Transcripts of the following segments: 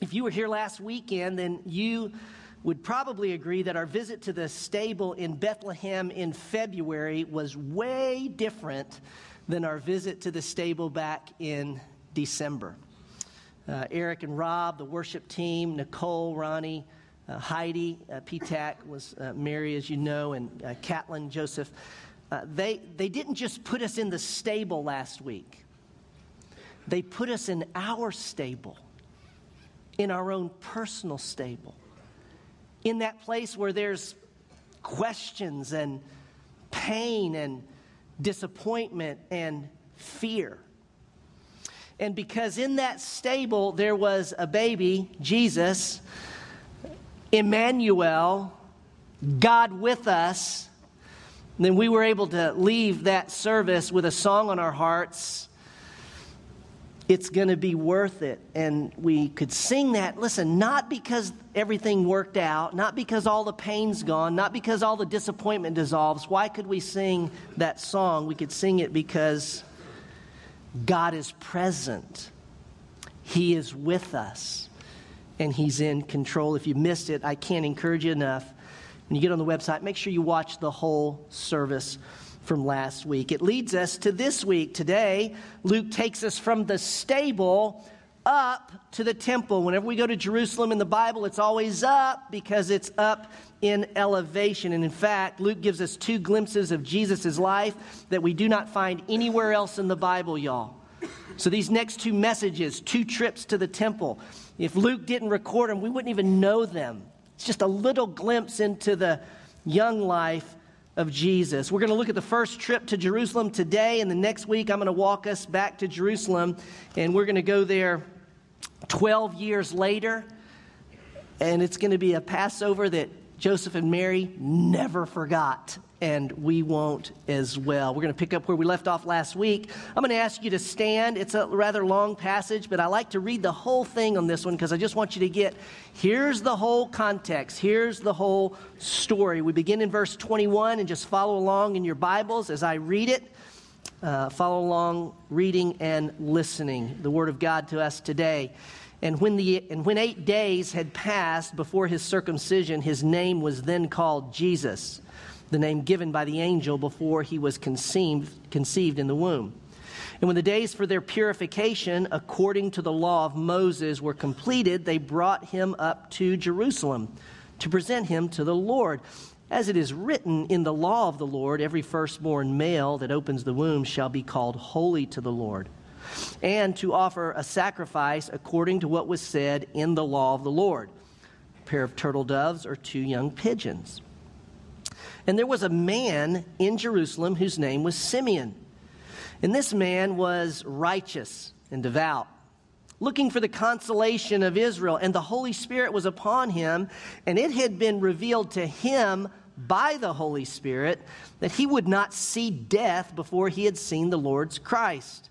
If you were here last weekend, then you would probably agree that our visit to the stable in Bethlehem in February was way different than our visit to the stable back in December. Uh, Eric and Rob, the worship team, Nicole, Ronnie, uh, Heidi, uh, P-TAC was uh, Mary, as you know, and uh, Catlin, Joseph. Uh, they, they didn't just put us in the stable last week. They put us in our stable, in our own personal stable, in that place where there's questions and pain and disappointment and fear. And because in that stable there was a baby, Jesus, Emmanuel, God with us, then we were able to leave that service with a song on our hearts. It's going to be worth it. And we could sing that, listen, not because everything worked out, not because all the pain's gone, not because all the disappointment dissolves. Why could we sing that song? We could sing it because God is present, He is with us, and He's in control. If you missed it, I can't encourage you enough. When you get on the website, make sure you watch the whole service from last week. It leads us to this week. Today, Luke takes us from the stable up to the temple. Whenever we go to Jerusalem in the Bible, it's always up because it's up in elevation. And in fact, Luke gives us two glimpses of Jesus' life that we do not find anywhere else in the Bible, y'all. So these next two messages, two trips to the temple, if Luke didn't record them, we wouldn't even know them. It's just a little glimpse into the young life of Jesus. We're going to look at the first trip to Jerusalem today, and the next week I'm going to walk us back to Jerusalem, and we're going to go there 12 years later, and it's going to be a Passover that Joseph and Mary never forgot, and we won't as well. We're going to pick up where we left off last week. I'm going to ask you to stand. It's a rather long passage, but I like to read the whole thing on this one because I just want you to get here's the whole context, here's the whole story. We begin in verse 21 and just follow along in your Bibles as I read it. Uh, follow along reading and listening the Word of God to us today. And when, the, and when eight days had passed before his circumcision, his name was then called Jesus, the name given by the angel before he was conceived, conceived in the womb. And when the days for their purification, according to the law of Moses, were completed, they brought him up to Jerusalem to present him to the Lord. As it is written in the law of the Lord, every firstborn male that opens the womb shall be called holy to the Lord and to offer a sacrifice according to what was said in the law of the Lord a pair of turtle doves or two young pigeons. And there was a man in Jerusalem whose name was Simeon. And this man was righteous and devout, looking for the consolation of Israel. And the Holy Spirit was upon him, and it had been revealed to him by the Holy Spirit that he would not see death before he had seen the Lord's Christ.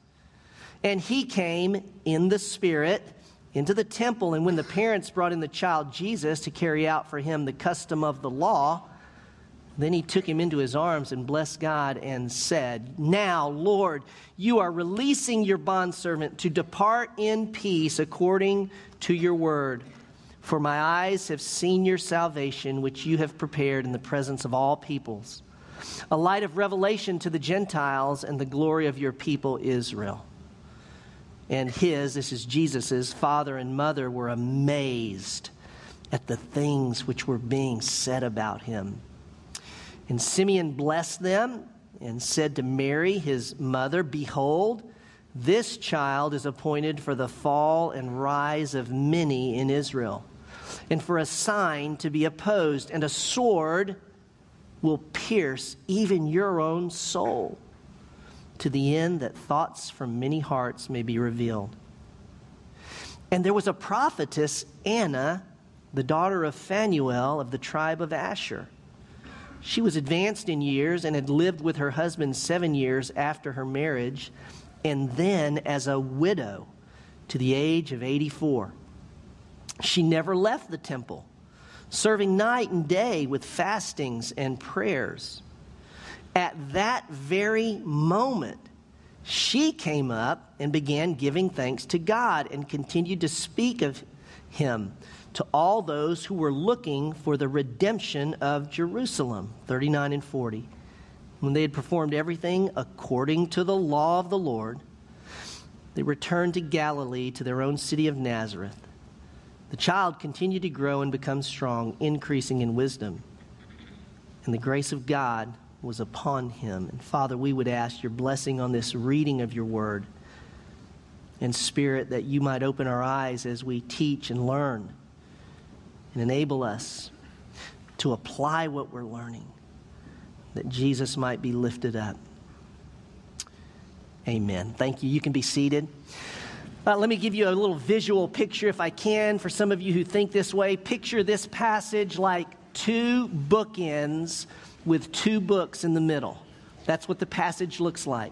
And he came in the Spirit into the temple. And when the parents brought in the child Jesus to carry out for him the custom of the law, then he took him into his arms and blessed God and said, Now, Lord, you are releasing your bondservant to depart in peace according to your word. For my eyes have seen your salvation, which you have prepared in the presence of all peoples, a light of revelation to the Gentiles and the glory of your people Israel and his, this is Jesus's, father and mother were amazed at the things which were being said about him. And Simeon blessed them and said to Mary, his mother, Behold, this child is appointed for the fall and rise of many in Israel, and for a sign to be opposed, and a sword will pierce even your own soul to the end that thoughts from many hearts may be revealed. And there was a prophetess, Anna, the daughter of Phanuel of the tribe of Asher. She was advanced in years and had lived with her husband seven years after her marriage, and then as a widow to the age of 84. She never left the temple, serving night and day with fastings and prayers. At that very moment, she came up and began giving thanks to God and continued to speak of him to all those who were looking for the redemption of Jerusalem. 39 and 40. When they had performed everything according to the law of the Lord, they returned to Galilee to their own city of Nazareth. The child continued to grow and become strong, increasing in wisdom. And the grace of God was upon him. And Father, we would ask your blessing on this reading of your word. And Spirit, that you might open our eyes as we teach and learn and enable us to apply what we're learning, that Jesus might be lifted up. Amen. Thank you. You can be seated. Uh, let me give you a little visual picture, if I can, for some of you who think this way. Picture this passage like two bookends with two books in the middle. That's what the passage looks like.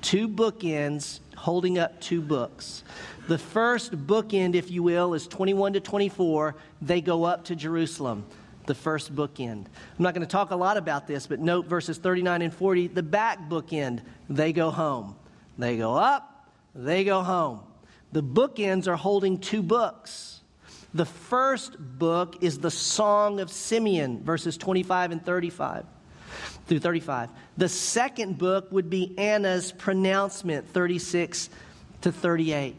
Two bookends holding up two books. The first bookend, if you will, is 21 to 24. They go up to Jerusalem, the first bookend. I'm not going to talk a lot about this, but note verses 39 and 40. The back bookend, they go home. They go up, they go home. The bookends are holding two books. The first book is the Song of Simeon, verses 25 and 35 through 35. The second book would be Anna's pronouncement, 36 to 38.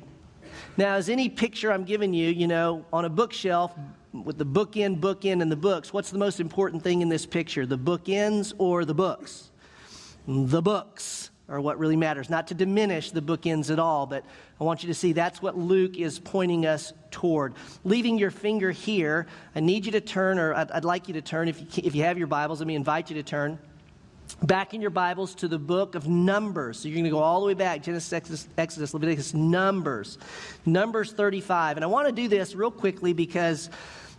Now, as any picture I'm giving you, you know, on a bookshelf with the bookend, bookend, and the books, what's the most important thing in this picture? The bookends or the books? The books are what really matters. Not to diminish the bookends at all, but I want you to see that's what Luke is pointing us toward. Leaving your finger here, I need you to turn, or I'd, I'd like you to turn, if you, if you have your Bibles, let me invite you to turn back in your Bibles to the book of Numbers. So you're going to go all the way back Genesis, Exodus, Exodus, Leviticus, Numbers. Numbers 35. And I want to do this real quickly because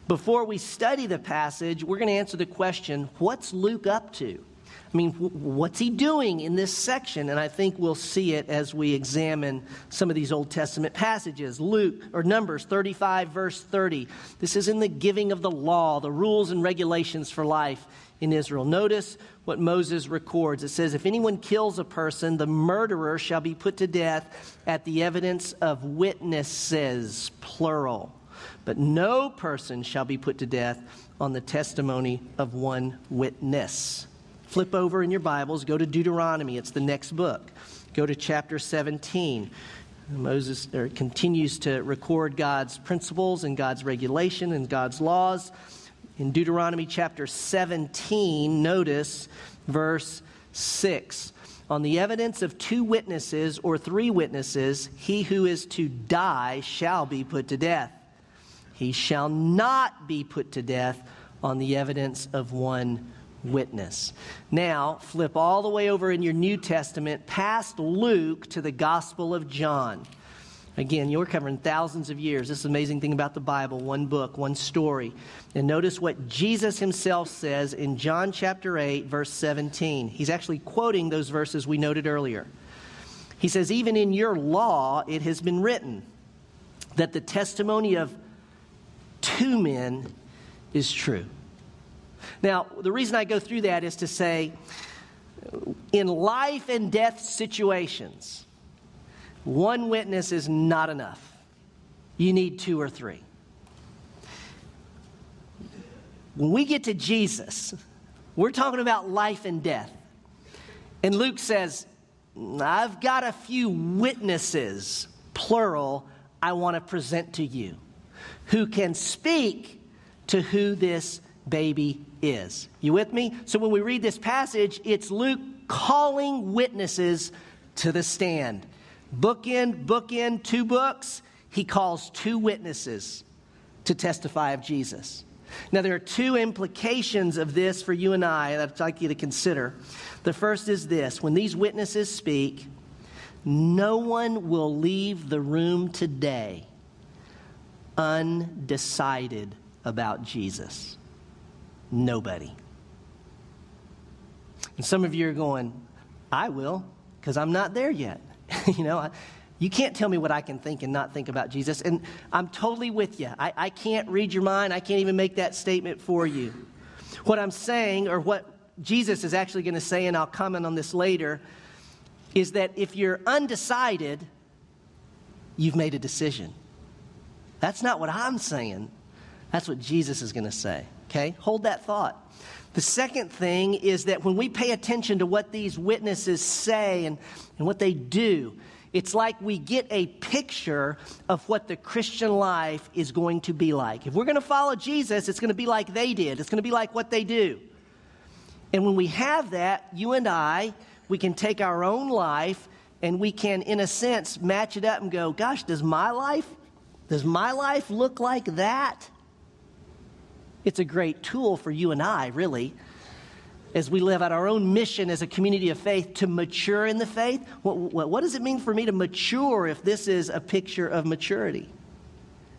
before we study the passage, we're going to answer the question what's Luke up to? I mean, what's he doing in this section? And I think we'll see it as we examine some of these Old Testament passages. Luke, or Numbers 35, verse 30. This is in the giving of the law, the rules and regulations for life in Israel. Notice what Moses records. It says, If anyone kills a person, the murderer shall be put to death at the evidence of witnesses, plural. But no person shall be put to death on the testimony of one witness. Flip over in your Bibles, go to Deuteronomy, it's the next book. Go to chapter 17. Moses continues to record God's principles and God's regulation and God's laws. In Deuteronomy chapter 17, notice verse 6. On the evidence of two witnesses or three witnesses, he who is to die shall be put to death. He shall not be put to death on the evidence of one witness. Now, flip all the way over in your New Testament past Luke to the Gospel of John. Again, you're covering thousands of years. This is amazing thing about the Bible one book, one story. And notice what Jesus himself says in John chapter 8, verse 17. He's actually quoting those verses we noted earlier. He says, Even in your law it has been written that the testimony of two men is true. Now, the reason I go through that is to say, in life and death situations, one witness is not enough. You need two or three. When we get to Jesus, we're talking about life and death. And Luke says, I've got a few witnesses, plural, I want to present to you who can speak to who this baby is. You with me? So when we read this passage, it's Luke calling witnesses to the stand. Bookend, bookend, two books. He calls two witnesses to testify of Jesus. Now, there are two implications of this for you and I that I'd like you to consider. The first is this when these witnesses speak, no one will leave the room today undecided about Jesus. Nobody. And some of you are going, I will, because I'm not there yet. you know, I, you can't tell me what I can think and not think about Jesus. And I'm totally with you. I, I can't read your mind. I can't even make that statement for you. What I'm saying, or what Jesus is actually going to say, and I'll comment on this later, is that if you're undecided, you've made a decision. That's not what I'm saying. That's what Jesus is going to say. Okay? Hold that thought. The second thing is that when we pay attention to what these witnesses say and, and what they do, it's like we get a picture of what the Christian life is going to be like. If we're going to follow Jesus, it's going to be like they did, it's going to be like what they do. And when we have that, you and I, we can take our own life and we can, in a sense, match it up and go, gosh, does my life, does my life look like that? It's a great tool for you and I, really, as we live out our own mission as a community of faith to mature in the faith. What, what, what, does it mean for me to mature if this is a picture of maturity?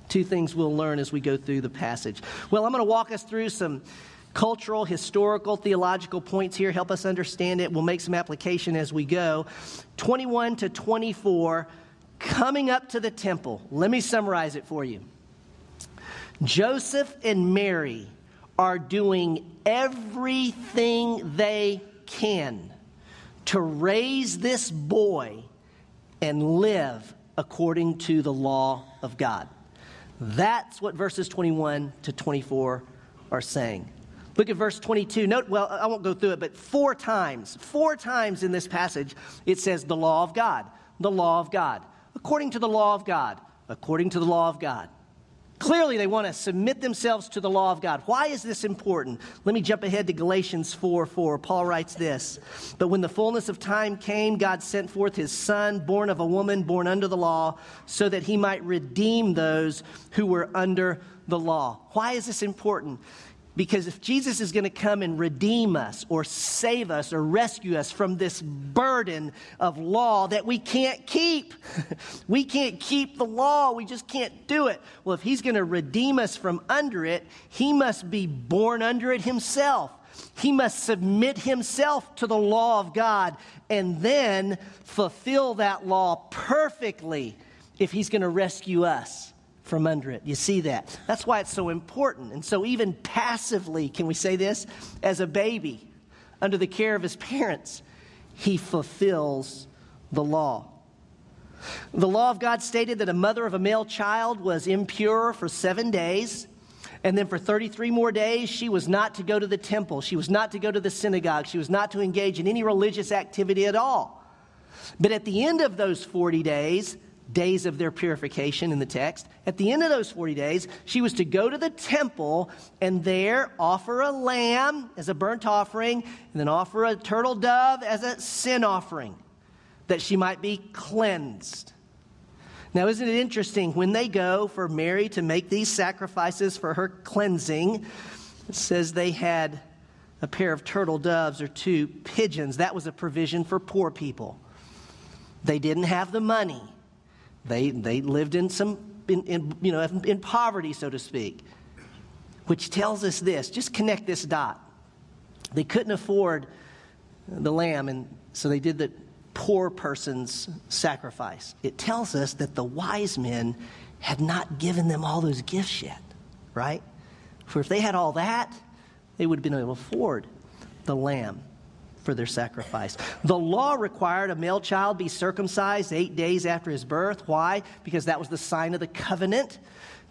Two things we'll learn as we go through the passage. Well, I'm going to walk us through some cultural, historical, theological points here, help us understand it. We'll make some application as we go. 21 to 24, coming up to the temple. Let me summarize it for you. Joseph and Mary are doing everything they can to raise this boy and live according to the law of God. That's what verses 21 to 24 are saying. Look at verse 22. Note, well, I won't go through it, but four times, four times in this passage, it says the law of God, the law of God, according to the law of God, according to the law of God. Clearly, they want to submit themselves to the law of God. Why is this important? Let me jump ahead to Galatians 4 4. Paul writes this But when the fullness of time came, God sent forth his Son, born of a woman, born under the law, so that he might redeem those who were under the law. Why is this important? Because if Jesus is going to come and redeem us or save us or rescue us from this burden of law that we can't keep, we can't keep the law, we just can't do it. Well, if he's going to redeem us from under it, he must be born under it himself. He must submit himself to the law of God and then fulfill that law perfectly if he's going to rescue us from under it. You see that? That's why it's so important. And so, even passively, can we say this? As a baby, under the care of his parents, he fulfills the law. The law of God stated that a mother of a male child was impure for seven days. And then for 33 more days, she was not to go to the temple. She was not to go to the synagogue. She was not to engage in any religious activity at all. But at the end of those 40 days, days of their purification in the text. At the end of those 40 days, she was to go to the temple and there offer a lamb as a burnt offering, and then offer a turtle dove as a sin offering, that she might be cleansed. Now, isn't it interesting when they go for Mary to make these sacrifices for her cleansing? It says they had a pair of turtle doves or two pigeons. That was a provision for poor people. They didn't have the money. They, they lived in some, in, in, you know, in poverty, so to speak. Which tells us this just connect this dot. They couldn't afford the lamb, and so they did the poor person's sacrifice. It tells us that the wise men had not given them all those gifts yet, right? For if they had all that, they would have been able to afford the lamb for their sacrifice. The law required a male child be circumcised eight days after his birth. Why? Because that was the sign of the covenant.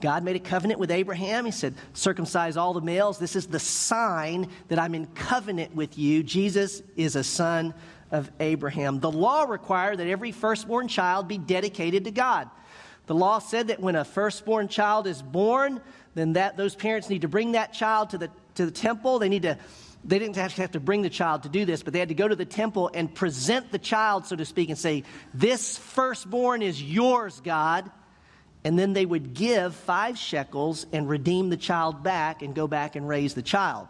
God made a covenant with Abraham. He said, Circumcise all the males. This is the sign that I'm in covenant with you. Jesus is a son of Abraham. The law required that every firstborn child be dedicated to God. The law said that when a firstborn child is born, then that those parents need to bring that child to the, to the temple. They need to they didn't actually have to bring the child to do this, but they had to go to the temple and present the child, so to speak, and say, This firstborn is yours, God. And then they would give five shekels and redeem the child back and go back and raise the child.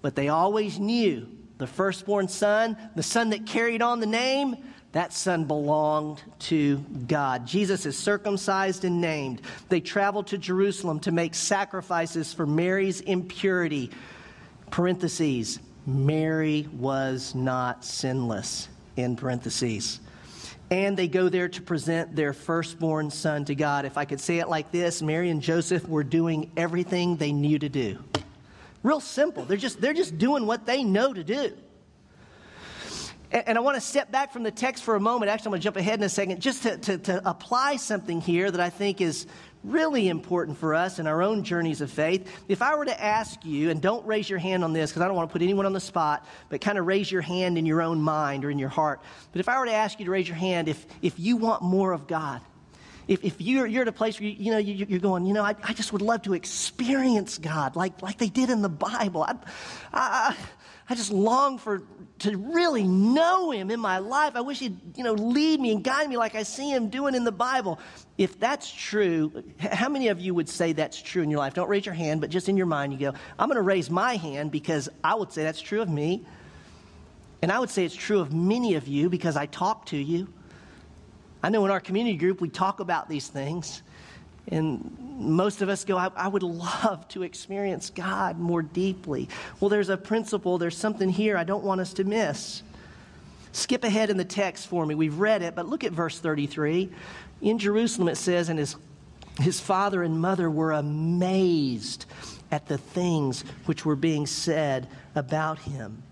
But they always knew the firstborn son, the son that carried on the name, that son belonged to God. Jesus is circumcised and named. They traveled to Jerusalem to make sacrifices for Mary's impurity parentheses, Mary was not sinless, in parentheses. And they go there to present their firstborn son to God. If I could say it like this, Mary and Joseph were doing everything they knew to do. Real simple. They're just, they're just doing what they know to do. And I want to step back from the text for a moment. Actually, I'm going to jump ahead in a second just to, to, to, apply something here that I think is really important for us in our own journeys of faith. If I were to ask you, and don't raise your hand on this because I don't want to put anyone on the spot, but kind of raise your hand in your own mind or in your heart. But if I were to ask you to raise your hand if, if you want more of God, if, if you're, you're at a place where you, you know, you, are going, you know, I, I just would love to experience God like, like they did in the Bible. I, I, I just long for to really know him in my life. I wish he'd, you know, lead me and guide me like I see him doing in the Bible. If that's true, how many of you would say that's true in your life? Don't raise your hand, but just in your mind you go, I'm going to raise my hand because I would say that's true of me. And I would say it's true of many of you because I talk to you. I know in our community group we talk about these things. And most of us go, I, I, would love to experience God more deeply. Well, there's a principle, there's something here I don't want us to miss. Skip ahead in the text for me. We've read it, but look at verse 33. In Jerusalem, it says, And his, his father and mother were amazed at the things which were being said about him.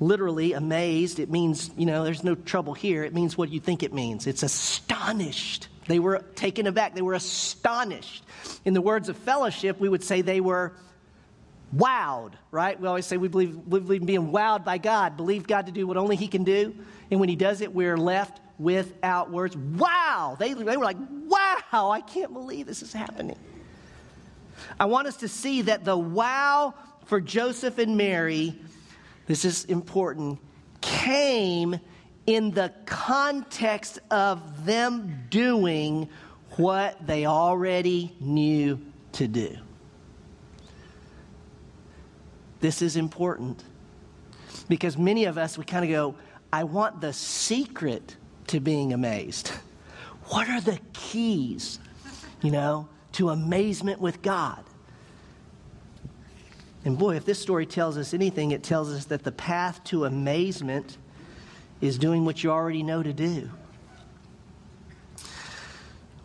Literally, amazed, it means, you know, there's no trouble here. It means what you think it means. It's astonished. They were taken aback. They were astonished. In the words of fellowship, we would say they were wowed, right? We always say we believe, we believe in being wowed by God, believe God to do what only He can do. And when He does it, we're left without words. Wow! They, they were like, wow, I can't believe this is happening. I want us to see that the wow for Joseph and Mary, this is important, came in the context of them doing what they already knew to do. This is important because many of us, we kind of go, I want the secret to being amazed. What are the keys, you know, to amazement with God? And boy, if this story tells us anything, it tells us that the path to amazement is doing what you already know to do.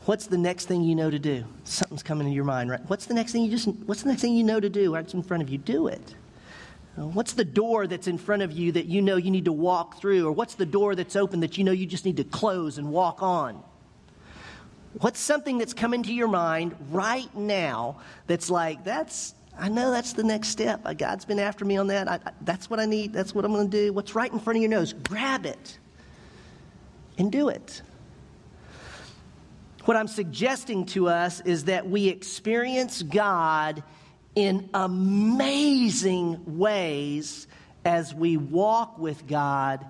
What's the next thing you know to do? Something's coming to your mind, right? What's the next thing you just what's the next thing you know to do? Right in front of you, do it. What's the door that's in front of you that you know you need to walk through? Or what's the door that's open that you know you just need to close and walk on? What's something that's coming to your mind right now that's like, that's, I know that's the next step. God's been after me on that. I, I, that's what I need. That's what I'm going to do. What's right in front of your nose? Grab it and do it. What I'm suggesting to us is that we experience God in amazing ways as we walk with God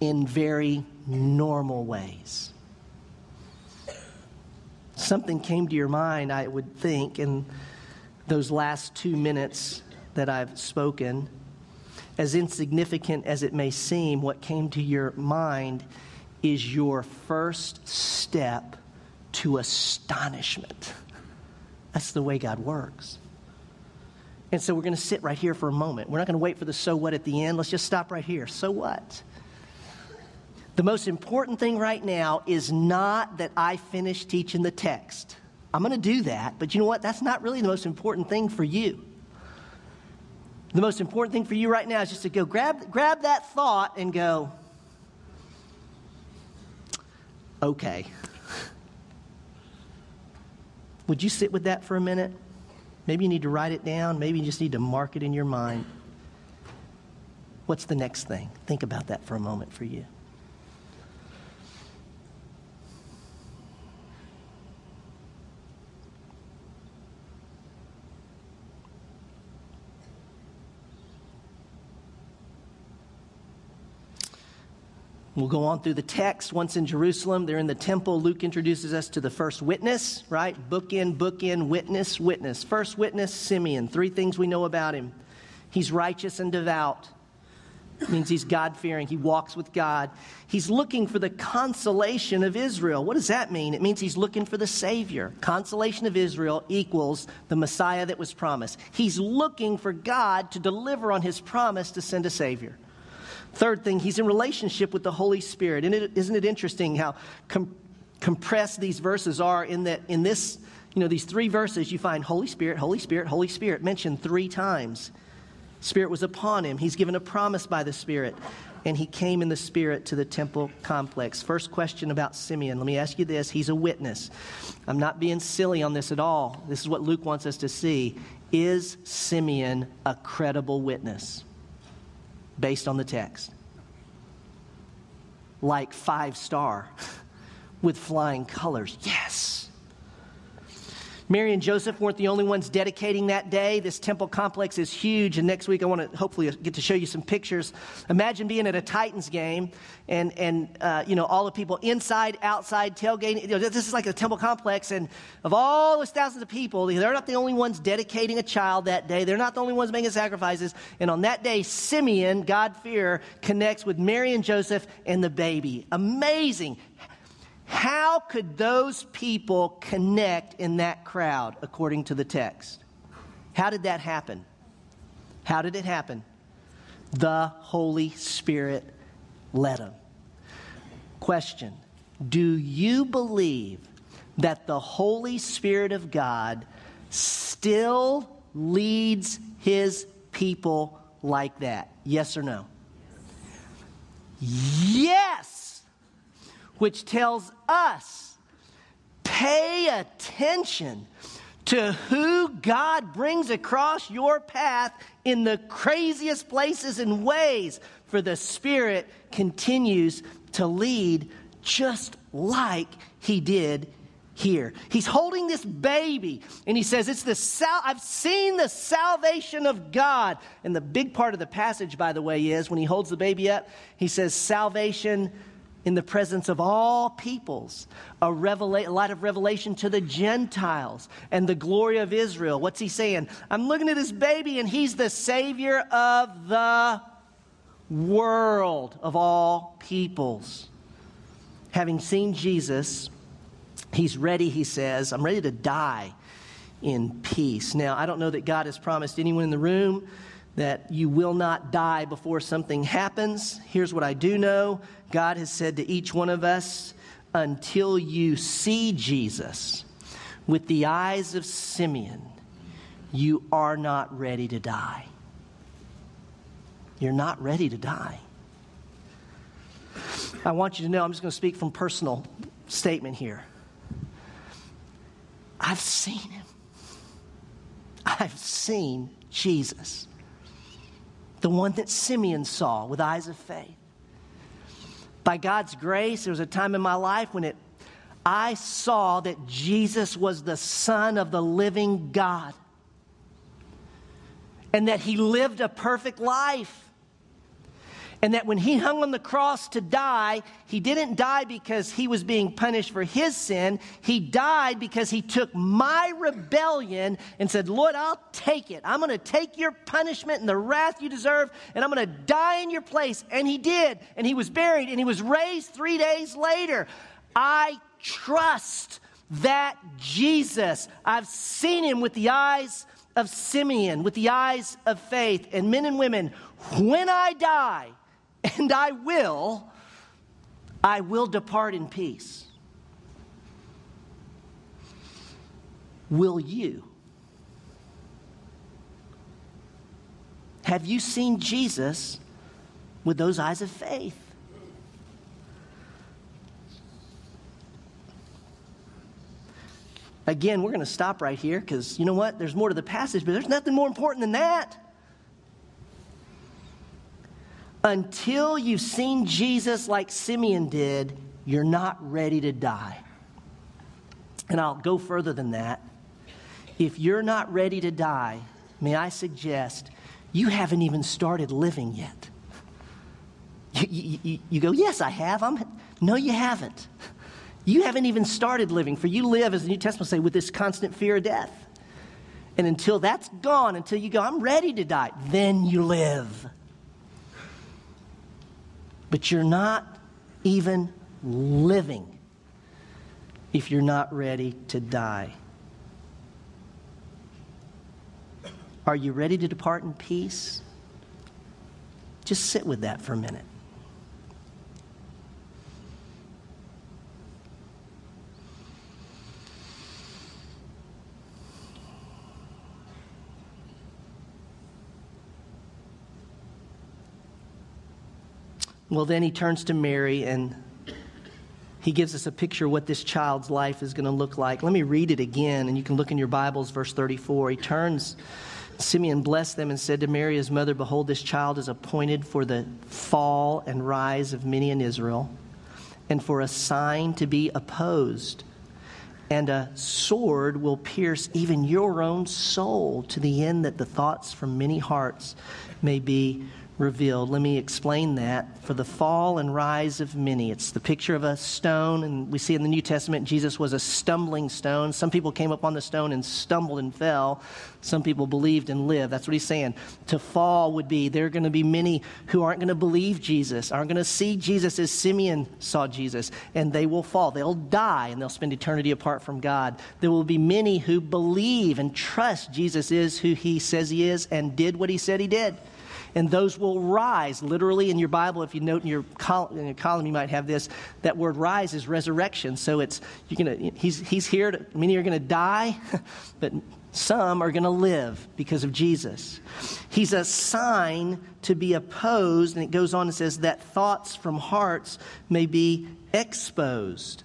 in very normal ways. Something came to your mind, I would think, and those last two minutes that I've spoken, as insignificant as it may seem, what came to your mind is your first step to astonishment. That's the way God works. And so we're going to sit right here for a moment. We're not going to wait for the so what at the end. Let's just stop right here. So what? The most important thing right now is not that I finish teaching the text. I'm going to do that, but you know what? That's not really the most important thing for you. The most important thing for you right now is just to go grab, grab that thought and go, okay. Would you sit with that for a minute? Maybe you need to write it down. Maybe you just need to mark it in your mind. What's the next thing? Think about that for a moment for you. We'll go on through the text. Once in Jerusalem, they're in the temple. Luke introduces us to the first witness, right? Book in, book in, witness, witness. First witness, Simeon. Three things we know about him he's righteous and devout. It means he's God fearing. He walks with God. He's looking for the consolation of Israel. What does that mean? It means he's looking for the Savior. Consolation of Israel equals the Messiah that was promised. He's looking for God to deliver on his promise to send a Savior. Third thing, he's in relationship with the Holy Spirit. And is isn't it interesting how com- compressed these verses are in that in this, you know, these three verses you find Holy Spirit, Holy Spirit, Holy Spirit mentioned three times. Spirit was upon him. He's given a promise by the Spirit. And he came in the Spirit to the temple complex. First question about Simeon. Let me ask you this. He's a witness. I'm not being silly on this at all. This is what Luke wants us to see. Is Simeon a credible witness based on the text? Like five star with flying colors. Yes. Mary and Joseph weren't the only ones dedicating that day. This temple complex is huge, and next week I want to hopefully get to show you some pictures. Imagine being at a Titans game, and and uh, you know all the people inside, outside, tailgating. You know, this is like a temple complex, and of all those thousands of people, they're not the only ones dedicating a child that day. They're not the only ones making sacrifices. And on that day, Simeon, God fear, connects with Mary and Joseph and the baby. Amazing. How could those people connect in that crowd according to the text? How did that happen? How did it happen? The Holy Spirit led them. Question Do you believe that the Holy Spirit of God still leads his people like that? Yes or no? Yes! Which tells us pay attention to who God brings across your path in the craziest places and ways, for the Spirit continues to lead just like He did here. He's holding this baby and he says, It's the sal- I've seen the salvation of God. And the big part of the passage, by the way, is when he holds the baby up, he says, Salvation in the presence of all peoples, a, revela- a light of revelation to the Gentiles and the glory of Israel. What's he saying? I'm looking at this baby, and he's the Savior of the world, of all peoples. Having seen Jesus, he's ready, he says, I'm ready to die in peace. Now, I don't know that God has promised anyone in the room that you will not die before something happens. Here's what I do know God has said to each one of us until you see Jesus with the eyes of Simeon, you are not ready to die. You're not ready to die. I want you to know, I'm just going to speak from personal statement here. I've seen him. I've seen Jesus the one that Simeon saw with eyes of faith. By God's grace, there was a time in my life when it, I saw that Jesus was the Son of the living God and that he lived a perfect life and that when he hung on the cross to die, he didn't die because he was being punished for his sin. He died because he took my rebellion and said, Lord, I'll take it. I'm going to take your punishment and the wrath you deserve, and I'm going to die in your place. And he did. And he was buried, and he was raised three days later. I trust that Jesus, I've seen him with the eyes of Simeon, with the eyes of faith. And men and women, when I die, and I will, I will depart in peace. Will you? Have you seen Jesus with those eyes of faith? Again, we're going to stop right here because you know what? There's more to the passage, but there's nothing more important than that until you've seen Jesus like Simeon did, you're not ready to die. And I'll go further than that. If you're not ready to die, may I suggest you haven't even started living yet. You, you, you, go, Yes, I have. I'm, no, you haven't. You haven't even started living, for you live, as the New Testament say, with this constant fear of death. And until that's gone, until you go, I'm ready to die, then you live but you're not even living if you're not ready to die. Are you ready to depart in peace? Just sit with that for a minute. Well, then he turns to Mary and he gives us a picture of what this child's life is going to look like. Let me read it again, and you can look in your Bibles, verse 34. He turns, Simeon blessed them and said to Mary, his mother, Behold, this child is appointed for the fall and rise of many in Israel, and for a sign to be opposed. And a sword will pierce even your own soul to the end that the thoughts from many hearts may be revealed. Let me explain that. For the fall and rise of many, it's the picture of a stone, and we see in the New Testament Jesus was a stumbling stone. Some people came up on the stone and stumbled and fell. Some people believed and lived. That's what he's saying. To fall would be there are going to be many who aren't going to believe Jesus, aren't going to see Jesus as Simeon saw Jesus, and they will fall. They'll die and they'll spend eternity apart from God. There will be many who believe and trust Jesus is who he says he is and did what he said he did and those will rise. Literally, in your Bible, if you note in your, col- in your column, you might have this. That word rise is resurrection. So it's, you're gonna, he's, he's here, to, many are going to die, but some are going to live because of Jesus. He's a sign to be opposed, and it goes on and says that thoughts from hearts may be exposed.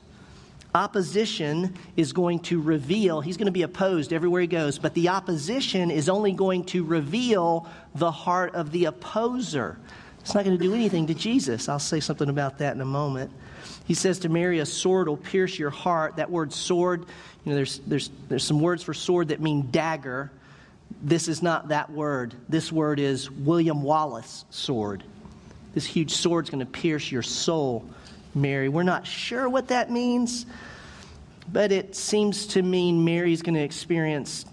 Opposition is going to reveal, he's going to be opposed everywhere he goes, but the opposition is only going to reveal the heart of the opposer. It's not going to do anything to Jesus. I'll say something about that in a moment. He says to Mary, A sword will pierce your heart. That word sword, you know, there's, there's, there's some words for sword that mean dagger. This is not that word. This word is William Wallace sword. This huge sword's going to pierce your soul. Mary. We're not sure what that means, but it seems to mean Mary's going to experience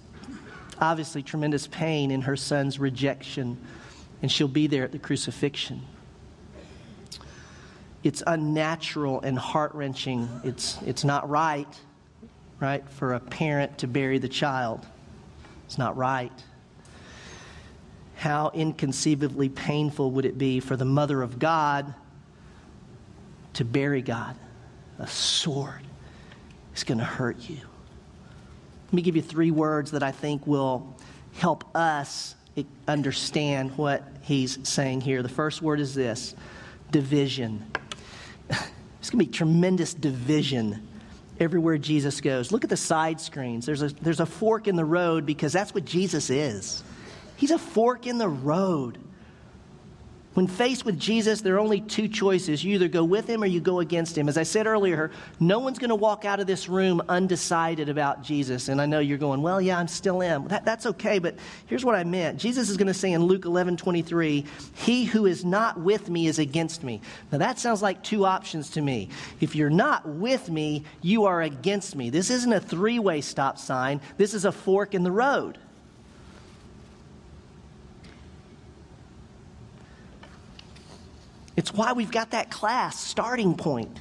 obviously tremendous pain in her son's rejection, and she'll be there at the crucifixion. It's unnatural and heart wrenching. It's, it's not right, right, for a parent to bury the child. It's not right. How inconceivably painful would it be for the mother of God to bury God. A sword is going to hurt you. Let me give you three words that I think will help us understand what he's saying here. The first word is this division. It's going to be tremendous division everywhere Jesus goes. Look at the side screens. There's a, there's a fork in the road because that's what Jesus is. He's a fork in the road. When faced with Jesus, there are only two choices. You either go with him or you go against him. As I said earlier, no one's going to walk out of this room undecided about Jesus. And I know you're going, well, yeah, I'm still am. That, that's okay, but here's what I meant. Jesus is going to say in Luke 11 23, He who is not with me is against me. Now, that sounds like two options to me. If you're not with me, you are against me. This isn't a three way stop sign, this is a fork in the road. It's why we've got that class starting point.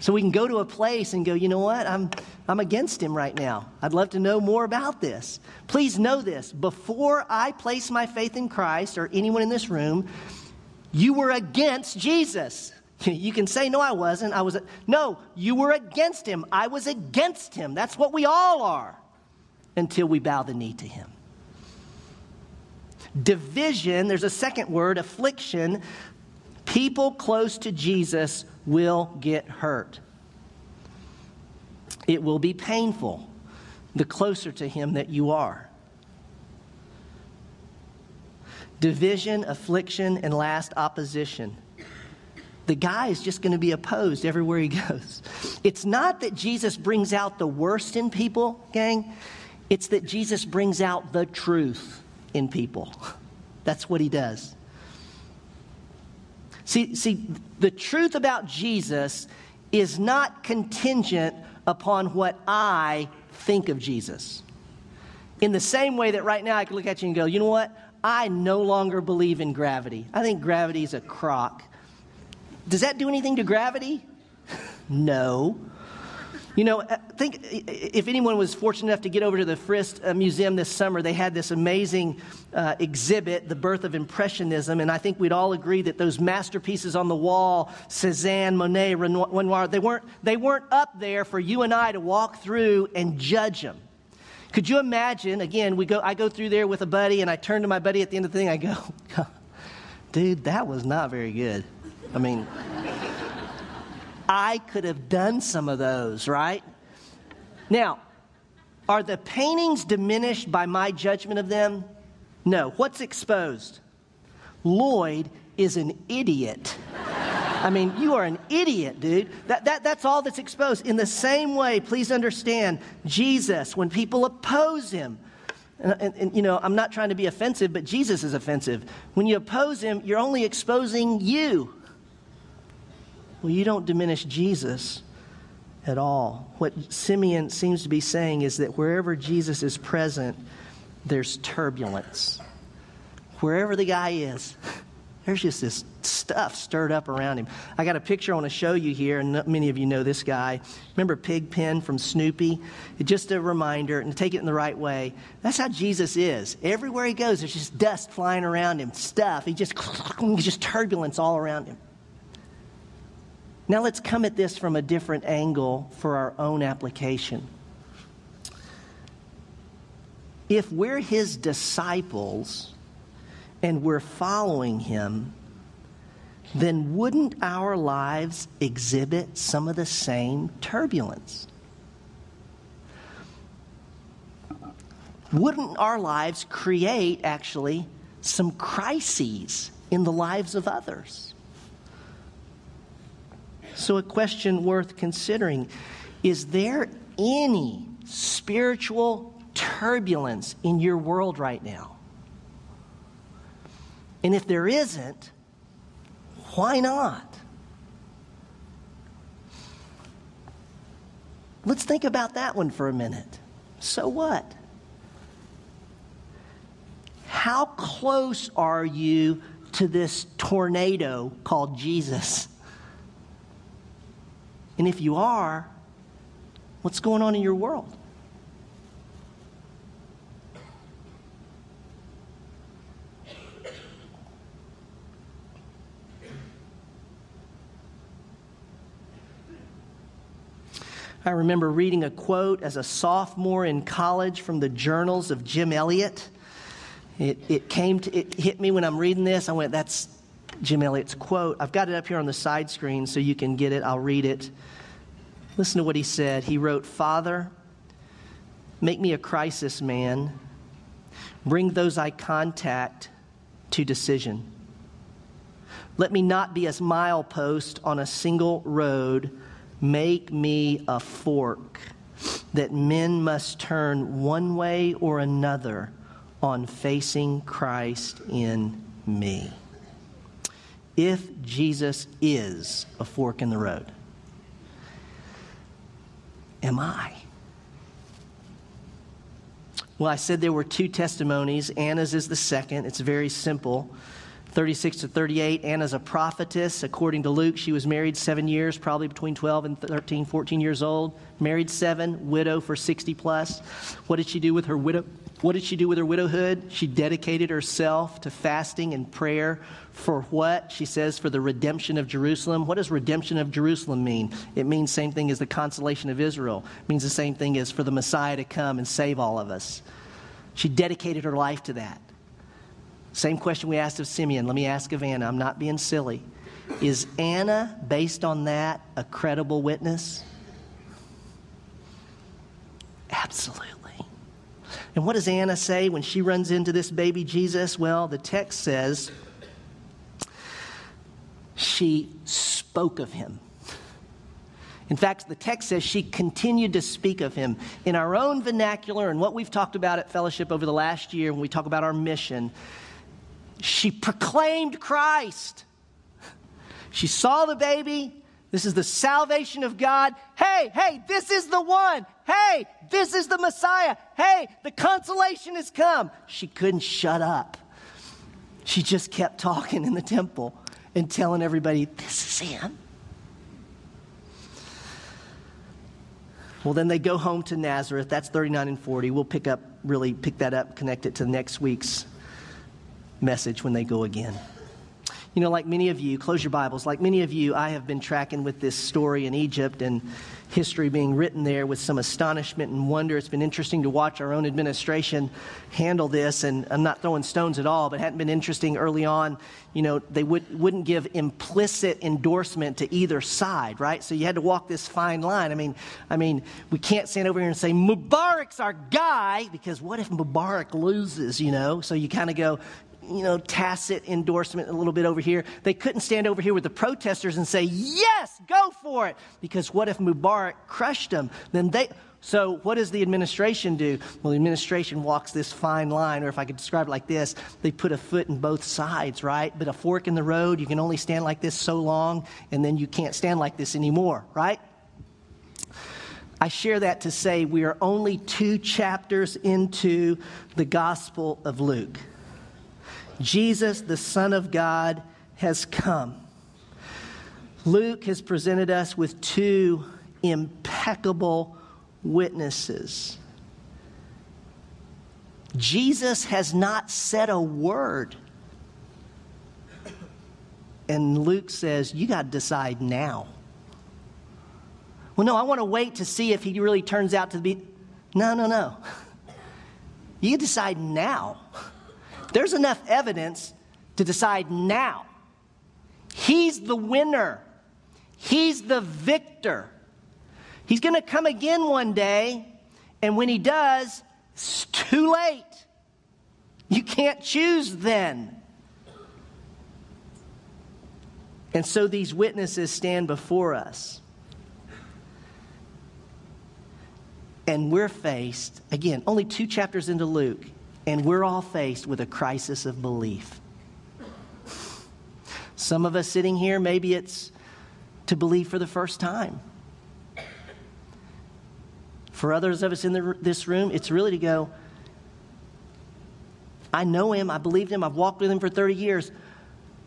So we can go to a place and go, you know what? I'm, I'm against him right now. I'd love to know more about this. Please know this. Before I place my faith in Christ or anyone in this room, you were against Jesus. You can say, no, I wasn't. I was, no, you were against him. I was against him. That's what we all are until we bow the knee to him. Division, there's a second word, affliction. People close to Jesus will get hurt. It will be painful the closer to him that you are. Division, affliction, and last, opposition. The guy is just going to be opposed everywhere he goes. It's not that Jesus brings out the worst in people, gang. It's that Jesus brings out the truth in people. That's what he does. See, see, the truth about Jesus is not contingent upon what I think of Jesus. In the same way that right now I can look at you and go, you know what? I no longer believe in gravity. I think gravity is a crock. Does that do anything to gravity? no. You know, uh, think if anyone was fortunate enough to get over to the Frist uh, Museum this summer, they had this amazing uh, exhibit, The Birth of Impressionism, and I think we'd all agree that those masterpieces on the wall, Cezanne, Monet, Renoir, they weren't, they weren't up there for you and I to walk through and judge them. Could you imagine, again, we go, I go through there with a buddy, and I turn to my buddy at the end of the thing, I go, dude, that was not very good. I mean, I could have done some of those, right? Now, are the paintings diminished by my judgment of them? No. What's exposed? Lloyd is an idiot. I mean, you are an idiot, dude. That, that, that's all that's exposed. In the same way, please understand, Jesus, when people oppose him, and, and, and, you know, I'm not trying to be offensive, but Jesus is offensive. When you oppose him, you're only exposing you. Well, you don't diminish Jesus at all. What Simeon seems to be saying is that wherever Jesus is present, there's turbulence. Wherever the guy is, there's just this stuff stirred up around him. I got a picture I want to show you here, and many of you know this guy. Remember Pigpen from Snoopy? just a reminder, and take it in the right way. That's how Jesus is. Everywhere he goes, there's just dust flying around him, stuff. He just, just turbulence all around him. Now let's come at this from a different angle for our own application. If we're his disciples and we're following him, then wouldn't our lives exhibit some of the same turbulence? Wouldn't our lives create actually some crises in the lives of others? So, a question worth considering is there any spiritual turbulence in your world right now? And if there isn't, why not? Let's think about that one for a minute. So what? How close are you to this tornado called Jesus? And if you are, what's going on in your world? I remember reading a quote as a sophomore in college from the journals of Jim Elliot. It, it came to, it hit me when I'm reading this. I went, that's Jim Elliot's quote. I've got it up here on the side screen so you can get it. I'll read it. Listen to what he said. He wrote, Father, make me a crisis man. Bring those I contact to decision. Let me not be a milepost on a single road. Make me a fork that men must turn one way or another on facing Christ in me if Jesus is a fork in the road? Am I? Well, I said there were two testimonies. Anna's is the second. It's very simple. 36 to 38. Anna's a prophetess. According to Luke, she was married seven years, probably between 12 and 13, 14 years old. Married seven, widow for 60 plus. What did she do with her widow? What did she do with her widowhood? She dedicated herself to fasting and prayer for what? She says, for the redemption of Jerusalem. What does redemption of Jerusalem mean? It means same thing as the consolation of Israel. It means the same thing as for the Messiah to come and save all of us. She dedicated her life to that. Same question we asked of Simeon. Let me ask of Anna. I'm not being silly. Is Anna, based on that, a credible witness? Absolutely. And what does Anna say when she runs into this baby Jesus? Well, the text says she spoke of him. In fact, the text says she continued to speak of him. In our own vernacular and what we've talked about at fellowship over the last year when we talk about our mission, she proclaimed Christ. She saw the baby. This is the salvation of God. Hey, hey, this is the one. Hey, this is the Messiah. Hey, the consolation has come. She couldn't shut up. She just kept talking in the temple and telling everybody, this is him. Well, then they go home to Nazareth. That's 39 and 40. We'll pick up, really pick that up, connect it to next week's message when they go again. You know, like many of you, close your Bibles, like many of you, I have been tracking with this story in Egypt, and history being written there with some astonishment and wonder. It's been interesting to watch our own administration handle this, and I'm not throwing stones at all, but it hadn't been interesting early on. You know, they would, wouldn't give implicit endorsement to either side, right? So you had to walk this fine line. I mean, I mean, we can't stand over here and say Mubarak's our guy because what if Mubarak loses? You know, so you kind of go, you know, tacit endorsement a little bit over here. They couldn't stand over here with the protesters and say, yes, go for it. Because what if Mubarak crushed them? Then they, so what does the administration do? Well, the administration walks this fine line, or if I could describe it like this, they put a foot in both sides, right? But a fork in the road, you can only stand like this so long, and then you can't stand like this anymore, right? I share that to say we are only two chapters into the Gospel of Luke. Jesus, the Son of God, has come. Luke has presented us with two impeccable witnesses. Jesus has not said a word. And Luke says, You got to decide now. Well, no, I want to wait to see if he really turns out to be. No, no, no. You decide now. There's enough evidence to decide now. He's the winner, He's the victor. He's going to come again one day, and when He does, it's too late. You can't choose then. And so these witnesses stand before us. And we're faced, again, only two chapters into Luke, and we're all faced with a crisis of belief. Some of us sitting here, maybe it's to believe for the first time. For others of us in the, this room, it's really to go, I know him, I believed him, I've walked with him for 30 years,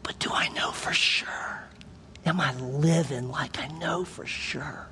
but do I know for sure? Am I living like I know for sure?